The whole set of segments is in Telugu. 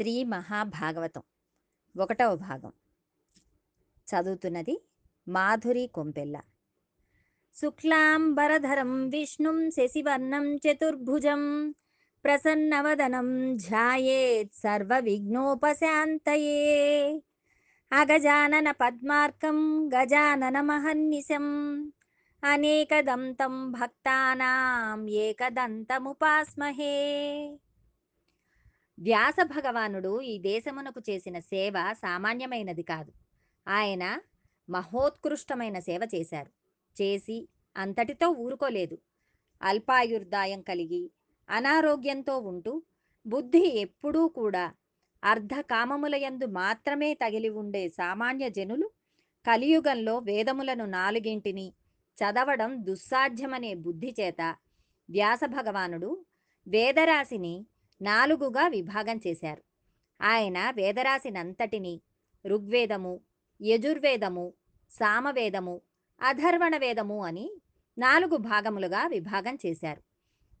శ్రీ మహాభాగవతం ఒకటవ భాగం. చదువుతున్నది మాధురి కొంపెల్ల. శుక్లాంబరధరం విష్ణుం శశివర్ణం చతుర్భుజం ప్రసన్నవదనం ధ్యాయేత్ సర్వ విఘ్నోపశాంతయే అగజానన పద్మార్కం గజానన మహన్నిశం అనేకదంతం భక్తానాం ఏకదంతముపాస్మహే. వ్యాస భగవానుడు ఈ దేశమునకు చేసిన సేవ సామాన్యమైనది కాదు. ఆయన మహోత్కృష్టమైన సేవ చేశారు. చేసి అంతటితో ఊరుకోలేదు. అల్పాయుర్దాయం కలిగి అనారోగ్యంతో ఉంటూ బుద్ధి ఎప్పుడూ కూడా అర్ధకామములయందు మాత్రమే తగిలి ఉండే సామాన్య జనులు కలియుగంలో వేదములను నాలుగింటిని చదవడం దుస్సాధ్యమనే బుద్ధి చేత వ్యాస భగవానుడు వేదరాశిని నాలుగుగా విభాగం చేశారు. ఆయన వేదరాశినంతటినీ ఋగ్వేదము యజుర్వేదము సామవేదము అధర్వణ వేదము అని నాలుగు భాగములుగా విభాగం చేశారు.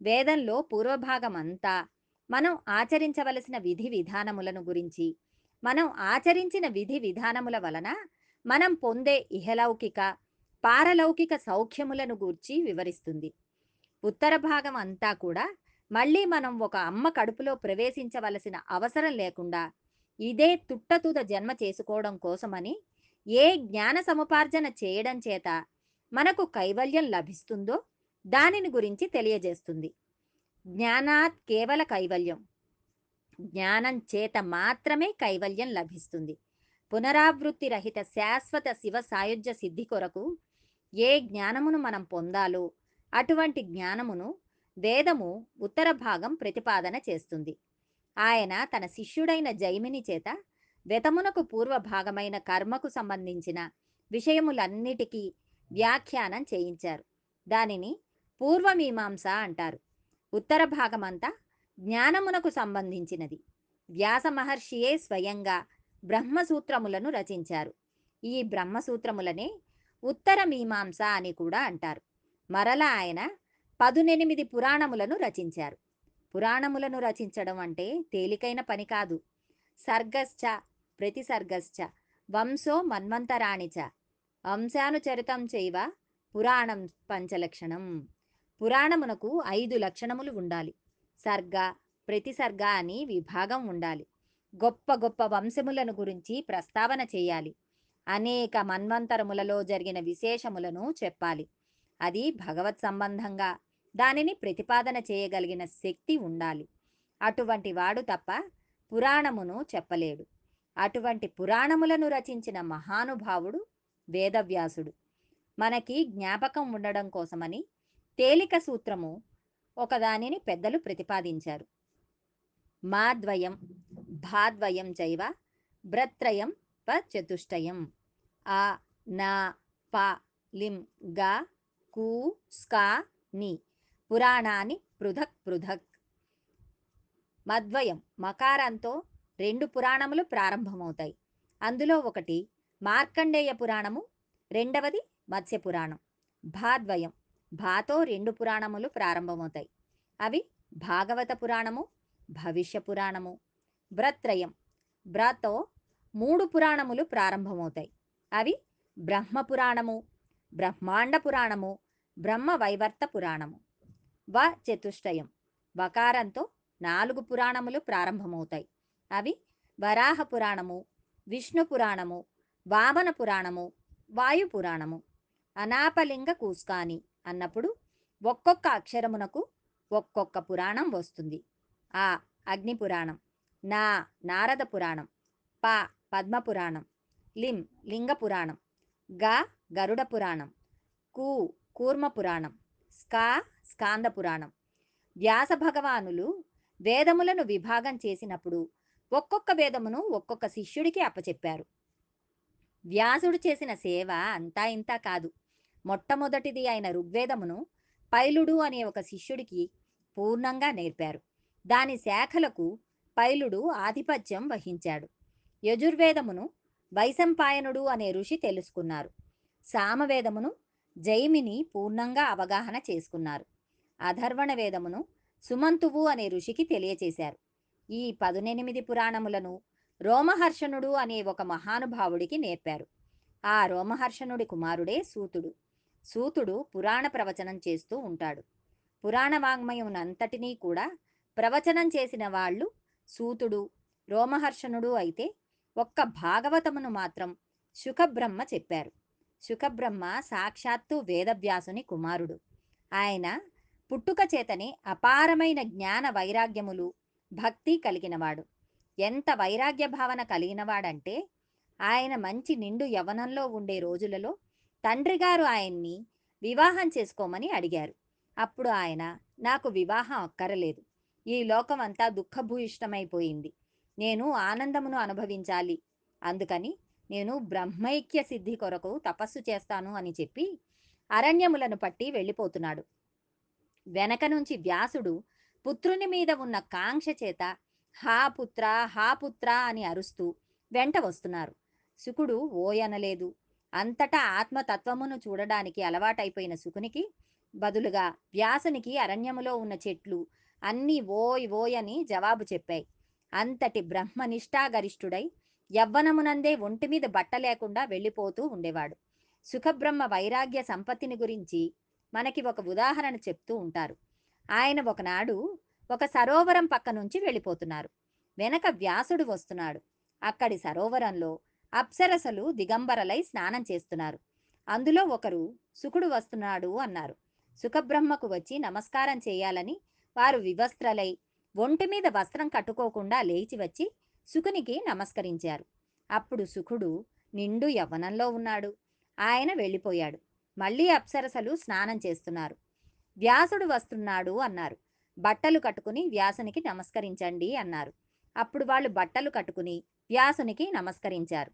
వేదంలో పూర్వభాగం అంతా మనం ఆచరించవలసిన విధి విధానములను గురించి మనం ఆచరించిన విధి విధానముల వలన మనం పొందే ఇహలౌకిక పారలౌకిక సౌఖ్యములను గూర్చి వివరిస్తుంది. ఉత్తర భాగం అంతా కూడా మళ్ళీ మనం ఒక అమ్మ కడుపులో ప్రవేశించవలసిన అవసరం లేకుండా ఇదే తుట్టతుద జన్మ చేసుకోవడం కోసమని ఏ జ్ఞాన సముపార్జన చేయడం చేత మనకు కైవల్యం లభిస్తుందో దానిని గురించి తెలియజేస్తుంది. జ్ఞానాత్ కేవల కైవల్యం. జ్ఞానం చేత మాత్రమే కైవల్యం లభిస్తుంది. పునరావృత్తి రహిత శాశ్వత శివ సాయుధ్య సిద్ధి కొరకు ఏ జ్ఞానమును మనం పొందాలో అటువంటి జ్ఞానమును వేదము ఉత్తర భాగం ప్రతిపాదన చేస్తుంది. ఆయన తన శిష్యుడైన జైమిని చేత వెతమునకు పూర్వ భాగమైన కర్మకు సంబంధించిన విషయములన్నిటికీ వ్యాఖ్యానం చేయించారు. దానిని పూర్వమీమాంస అంటారు. ఉత్తర భాగమంతా జ్ఞానమునకు సంబంధించినది. వ్యాస మహర్షియే స్వయంగా బ్రహ్మసూత్రములను రచించారు. ఈ బ్రహ్మసూత్రములనే ఉత్తర మీమాంస అని కూడా అంటారు. మరల ఆయన పదునెనిమిది పురాణములను రచించారు. పురాణములను రచించడం అంటే తేలికైన పని కాదు. సర్గశ్చ ప్రతిసర్గశ్చ వంశో మన్వంతరాణిచ వంశానుచరితం చేయవ పురాణం పంచలక్షణం. పురాణమునకు ఐదు లక్షణములు ఉండాలి. సర్గ ప్రతిసర్గ అని విభాగం ఉండాలి. గొప్ప గొప్ప వంశములను గురించి ప్రస్తావన చేయాలి. అనేక మన్వంతరములలో జరిగిన విశేషములను చెప్పాలి. అది భగవత్ సంబంధంగా దానిని ప్రతిపాదన చేయగలిగిన శక్తి ఉండాలి. అటువంటి వాడు తప్ప పురాణమును చెప్పలేడు. అటువంటి పురాణములను రచించిన మహానుభావుడు వేదవ్యాసుడు. మనకి జ్ఞాపకం ఉండడం కోసమని తేలిక సూత్రము ఒకదానిని పెద్దలు ప్రతిపాదించారు. మాద్వయం భాద్వయం చైవ భ్రత్రయం ప చతుష్టయం. ఆ నా ప లిం గా కు స్కా ని. పురాణాన్ని పృథక్ పృథక్. మద్వయం మకారంతో రెండు పురాణములు ప్రారంభమవుతాయి. అందులో ఒకటి మార్కండేయ పురాణము రెండవది మత్స్య పురాణం. భాద్వయం భాతో రెండు పురాణములు ప్రారంభమవుతాయి. అవి భాగవత పురాణము భవిష్య పురాణము. భ్రత్రయం భ్రతో మూడు పురాణములు ప్రారంభమవుతాయి. అవి బ్రహ్మ పురాణము బ్రహ్మాండ పురాణము బ్రహ్మ వైవర్త పురాణము. వ చతుష్టయం. వకారంతో నాలుగు పురాణములు ప్రారంభమవుతాయి. అవి వరాహ పురాణము విష్ణు పురాణము వామన పురాణము వాయు పురాణము. అనాపలింగ కూస్కాని అన్నప్పుడు ఒక్కొక్క అక్షరమునకు ఒక్కొక్క పురాణం వస్తుంది. ఆ అగ్ని పురాణం నా నారద పురాణం ప పద్మ పురాణం లిం లింగ పురాణం గ గరుడ పురాణం కు కూర్మ పురాణం స్కా స్కాంద పురాణం. వ్యాస భగవానులు వేదములను విభాగం చేసినప్పుడు ఒక్కొక్క వేదమును ఒక్కొక్క శిష్యుడికి అప్పచెప్పారు. వ్యాసుడు చేసిన సేవ అంతా ఇంతా కాదు. మొట్టమొదటిది అయిన ఋగ్వేదమును పైలుడు అనే ఒక శిష్యుడికి పూర్ణంగా నేర్పారు. దాని శాఖలకు పైలుడు ఆధిపత్యం వహించాడు. యజుర్వేదమును వైశంపాయనుడు అనే ఋషి తెలుసుకున్నారు. సామవేదమును జైమిని పూర్ణంగా అవగాహన చేసుకున్నారు. అధర్వణ వేదమును సుమంతువు అనే ఋషికి తెలియచేశారు. ఈ పదునెనిమిది పురాణములను రోమహర్షణుడు అనే ఒక మహానుభావుడికి నేర్పారు. ఆ రోమహర్షణుడి కుమారుడే సూతుడు. సూతుడు పురాణ ప్రవచనం చేస్తూ ఉంటాడు. పురాణ వాంగ్మయమునంతటినీ కూడా ప్రవచనం చేసిన వాళ్ళు సూతుడు రోమహర్షణుడు అయితే ఒక్క భాగవతమును మాత్రం శుకబ్రహ్మ చెప్పారు. శుకబ్రహ్మ సాక్షాత్తు వేదవ్యాసుని కుమారుడు. ఆయన పుట్టుక చేతనే అపారమైన జ్ఞాన వైరాగ్యములు భక్తి కలిగినవాడు. ఎంత వైరాగ్య భావన కలిగినవాడంటే ఆయన మంచి నిండు యవనంలో ఉండే రోజులలో తండ్రి గారు ఆయన్ని వివాహం చేసుకోమని అడిగారు. అప్పుడు ఆయన నాకు వివాహం అక్కరలేదు. ఈ లోకం అంతా దుఃఖభూయిష్టమైపోయింది. నేను ఆనందమును అనుభవించాలి. అందుకని నేను బ్రహ్మైక్య సిద్ధి కొరకు తపస్సు చేస్తాను అని చెప్పి అరణ్యములను పట్టి వెళ్ళిపోతున్నాడు. వెనక నుంచి వ్యాసుడు పుత్రుని మీద ఉన్న కాంక్ష చేత హా పుత్ర హా పుత్ర అని అరుస్తూ వెంట వస్తున్నారు. శుకుడు ఓయనలేదు. అంతటా ఆత్మతత్వమును చూడడానికి అలవాటైపోయిన శుకునికి బదులుగా వ్యాసునికి అరణ్యములో ఉన్న చెట్లు అన్నీ ఓయ్ ఓయ్ అని జవాబు చెప్పాయి. అంతటి బ్రహ్మనిష్ఠాగరిష్ఠుడై యవ్వనమునందే ఒంటి మీద బట్ట లేకుండా వెళ్ళిపోతూ ఉండేవాడు. సుఖబ్రహ్మ వైరాగ్య సంపత్తిని గురించి మనకి ఒక ఉదాహరణ చెప్తూ ఉంటారు. ఆయన ఒకనాడు ఒక సరోవరం పక్క నుంచి వెళ్ళిపోతున్నారు. వెనక వ్యాసుడు వస్తున్నాడు. అక్కడి సరోవరంలో అప్సరసలు దిగంబరలై స్నానం చేస్తున్నారు. అందులో ఒకరు సుకుడు వస్తున్నాడు అన్నారు. సుఖబ్రహ్మకు వచ్చి నమస్కారం చేయాలని వారు వివస్త్రలై ఒంటి మీద వస్త్రం కట్టుకోకుండా లేచి వచ్చి సుకునికి నమస్కరించారు. అప్పుడు సుఖుడు నిండు యవ్వనంలో ఉన్నాడు. ఆయన వెళ్ళిపోయాడు. మళ్ళీ అప్సరసలు స్నానం చేస్తున్నారు. వ్యాసుడు వస్తున్నాడు అన్నారు. బట్టలు కట్టుకుని వ్యాసునికి నమస్కరించండి అన్నారు. అప్పుడు వాళ్ళు బట్టలు కట్టుకుని వ్యాసునికి నమస్కరించారు.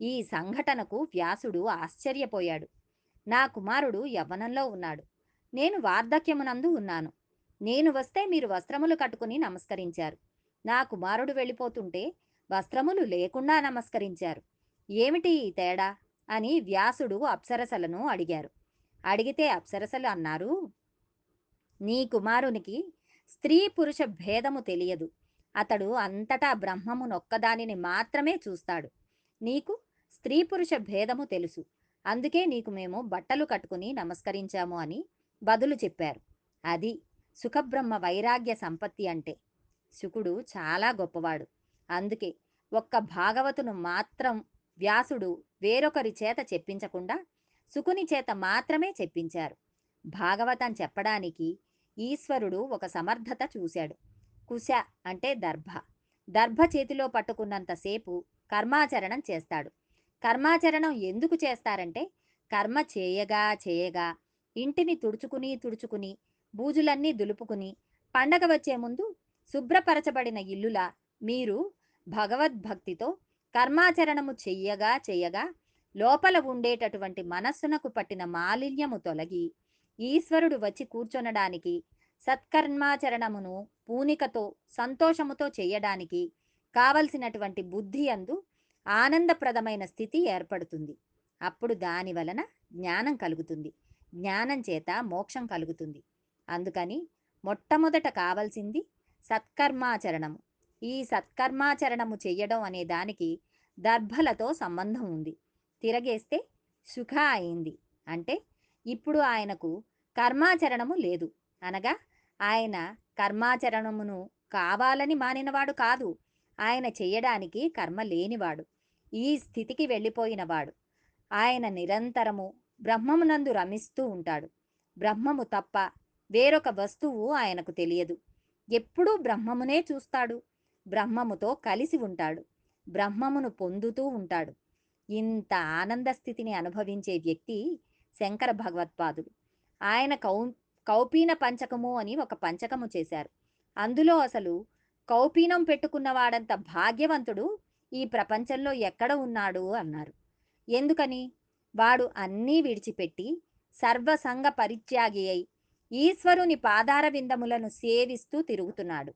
ఈ సంఘటనకు వ్యాసుడు ఆశ్చర్యపోయాడు. నా కుమారుడు యవ్వనంలో ఉన్నాడు. నేను వార్ధక్యమునందు ఉన్నాను. నేను వస్తే మీరు వస్త్రములు కట్టుకుని నమస్కరించారు. నా కుమారుడు వెళ్ళిపోతుంటే వస్త్రములు లేకుండా నమస్కరించారు. ఏమిటి ఈ తేడా? అని వ్యాసుడు అప్సరసలను అడిగారు. అడిగితే అప్సరసలు అన్నారు నీ కుమారునికి స్త్రీ పురుష భేదము తెలియదు. అతడు అంతటా బ్రహ్మము నొక్కదానిని మాత్రమే చూస్తాడు. నీకు స్త్రీ పురుష భేదము తెలుసు. అందుకే నీకు మేము బట్టలు కట్టుకుని నమస్కరించాము అని బదులు చెప్పారు. అది సుఖబ్రహ్మ వైరాగ్య సంపత్తి అంటే. శుకుడు చాలా గొప్పవాడు. అందుకే ఒక్క భాగవతును మాత్రం వ్యాసుడు వేరొకరి చేత చెప్పించకుండా సుకుని చేత మాత్రమే చెప్పించారు. భాగవతం చెప్పడానికి ఈశ్వరుడు ఒక సమర్థత చూశాడు. కుశ అంటే దర్భ. దర్భ చేతిలో పట్టుకున్నంతసేపు కర్మాచరణం చేస్తాడు. కర్మాచరణం ఎందుకు చేస్తారంటే కర్మ చేయగా చేయగా ఇంటిని తుడుచుకుని తుడుచుకుని బూజులన్నీ దులుపుకుని పండగ వచ్చే ముందు శుభ్రపరచబడిన ఇల్లులా మీరు భగవద్భక్తితో కర్మాచరణము చెయ్యగా చెయ్యగా లోపల ఉండేటటువంటి మనస్సునకు పట్టిన మాలిన్యము తొలగి ఈశ్వరుడు వచ్చి కూర్చొనడానికి సత్కర్మాచరణమును పూనికతో సంతోషముతో చేయడానికి కావలసినటువంటి బుద్ధి అందు ఆనందప్రదమైన స్థితి ఏర్పడుతుంది. అప్పుడు దాని వలన జ్ఞానం కలుగుతుంది. జ్ఞానం చేత మోక్షం కలుగుతుంది. అందుకని మొట్టమొదట కావలసింది సత్కర్మాచరణము. ఈ సత్కర్మాచరణము చెయ్యడం అనే దానికి దర్భలతో సంబంధం ఉంది. తిరగేస్తే సుఖ అయింది. అంటే ఇప్పుడు ఆయనకు కర్మాచరణము లేదు. అనగా ఆయన కర్మాచరణమును కావాలని మానినవాడు కాదు. ఆయన చేయడానికి కర్మ లేనివాడు. ఈ స్థితికి వెళ్ళిపోయినవాడు. ఆయన నిరంతరము బ్రహ్మమునందు రమిస్తూ ఉంటాడు. బ్రహ్మము తప్ప వేరొక వస్తువు ఆయనకు తెలియదు. ఎప్పుడూ బ్రహ్మమునే చూస్తాడు. బ్రహ్మముతో కలిసి ఉంటాడు. బ్రహ్మమును పొందుతూ ఉంటాడు. ఇంత ఆనంద స్థితిని అనుభవించే వ్యక్తి శంకర భగవత్పాదుడు. ఆయన కౌ కౌపీన పంచకము అని ఒక పంచకము చేశారు. అందులో అసలు కౌపీనం పెట్టుకున్నవాడంత భాగ్యవంతుడు ఈ ప్రపంచంలో ఎక్కడ ఉన్నాడు అన్నారు. ఎందుకని? వాడు అన్నీ విడిచిపెట్టి సర్వసంగ పరిత్యాగి అయి ఈశ్వరుని పాదార విందములను సేవిస్తూ తిరుగుతున్నాడు.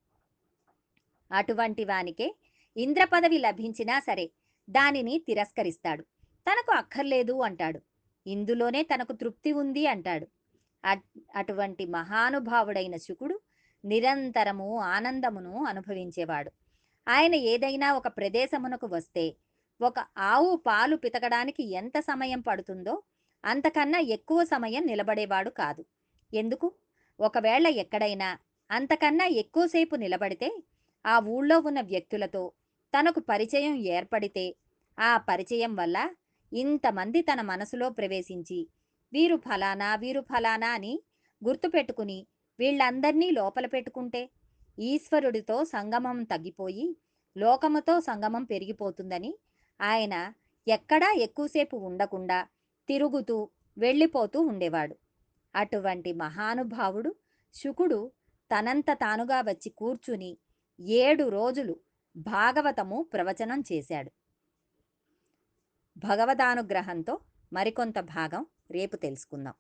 అటువంటి వానికే ఇంద్ర పదవి లభించినా సరే దానిని తిరస్కరిస్తాడు. తనకు అక్కర్లేదు అంటాడు. ఇందులోనే తనకు తృప్తి ఉంది అంటాడు. అటువంటి మహానుభావుడైన శుకుడు నిరంతరము ఆనందమును అనుభవించేవాడు. ఆయన ఏదైనా ఒక ప్రదేశమునకు వస్తే ఒక ఆవు పాలు పితకడానికి ఎంత సమయం పడుతుందో అంతకన్నా ఎక్కువ సమయం నిలబడేవాడు కాదు. ఎందుకు? ఒకవేళ ఎక్కడైనా అంతకన్నా ఎక్కువసేపు నిలబడితే ఆ ఊళ్ళో ఉన్న వ్యక్తులతో తనకు పరిచయం ఏర్పడితే ఆ పరిచయం వల్ల ఇంతమంది తన మనసులో ప్రవేశించి వీరు ఫలానా వీరు ఫలానా అని గుర్తుపెట్టుకుని వీళ్ళందర్నీ లోపల పెట్టుకుంటే ఈశ్వరుడితో సంగమం తగ్గిపోయి లోకముతో సంగమం పెరిగిపోతుందని ఆయన ఎక్కడా ఎక్కువసేపు ఉండకుండా తిరుగుతూ వెళ్ళిపోతూ ఉండేవాడు. అటువంటి మహానుభావుడు శుకుడు తనంత తానుగా వచ్చి కూర్చుని ఏడు రోజులు భాగవతము ప్రవచనం చేశాడు. భగవదానుగ్రహంతో మరికొంత భాగం రేపు తెలుసుకుందాం.